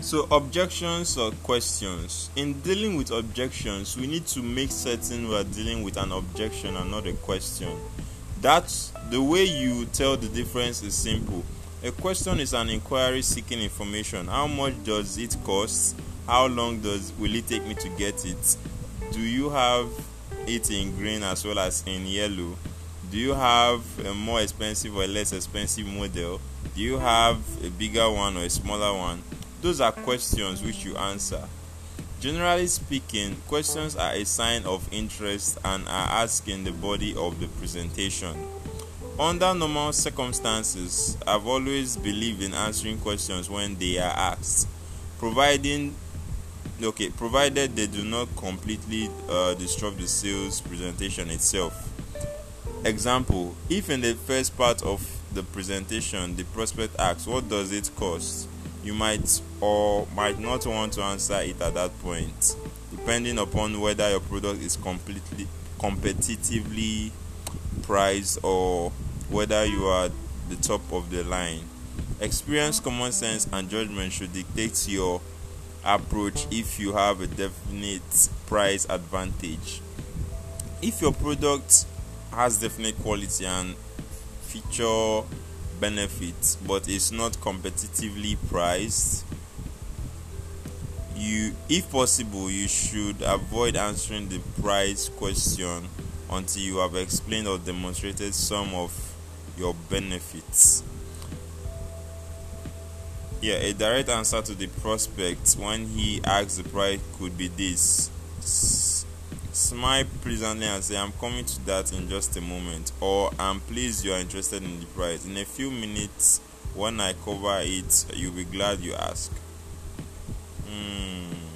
So, objections or questions. In dealing with objections, we need to make certain we are dealing with an objection and not a question. That's the way you tell the difference is simple. A question is an inquiry seeking information. How much does it cost? How long does will it take me to get it? Do you have it in green as well as in yellow? Do you have a more expensive or less expensive model? Do you have a bigger one or a smaller one? Those are questions which you answer. Generally speaking, questions are a sign of interest and are asked in the body of the presentation. Under normal circumstances, I've always believed in answering questions when they are asked, providing okay, provided they do not completely uh, disrupt the sales presentation itself. Example: If in the first part of the presentation the prospect asks, "What does it cost?" You might or might not want to answer it at that point, depending upon whether your product is completely competitively priced or whether you are the top of the line. Experience, common sense, and judgment should dictate your approach if you have a definite price advantage. If your product has definite quality and feature benefits but it's not competitively priced. You if possible you should avoid answering the price question until you have explained or demonstrated some of your benefits. Yeah a direct answer to the prospect when he asks the price could be this smile pleasantly and say, I'm coming to that in just a moment, or I'm pleased you are interested in the price. In a few minutes, when I cover it, you'll be glad you ask. Hmm.